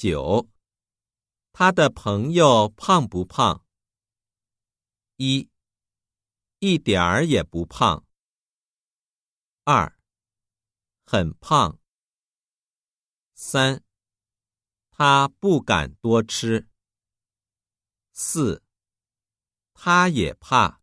九。他的朋友胖不胖？一。一点儿也不胖。二。很胖。三。他不敢多吃。四。他也怕。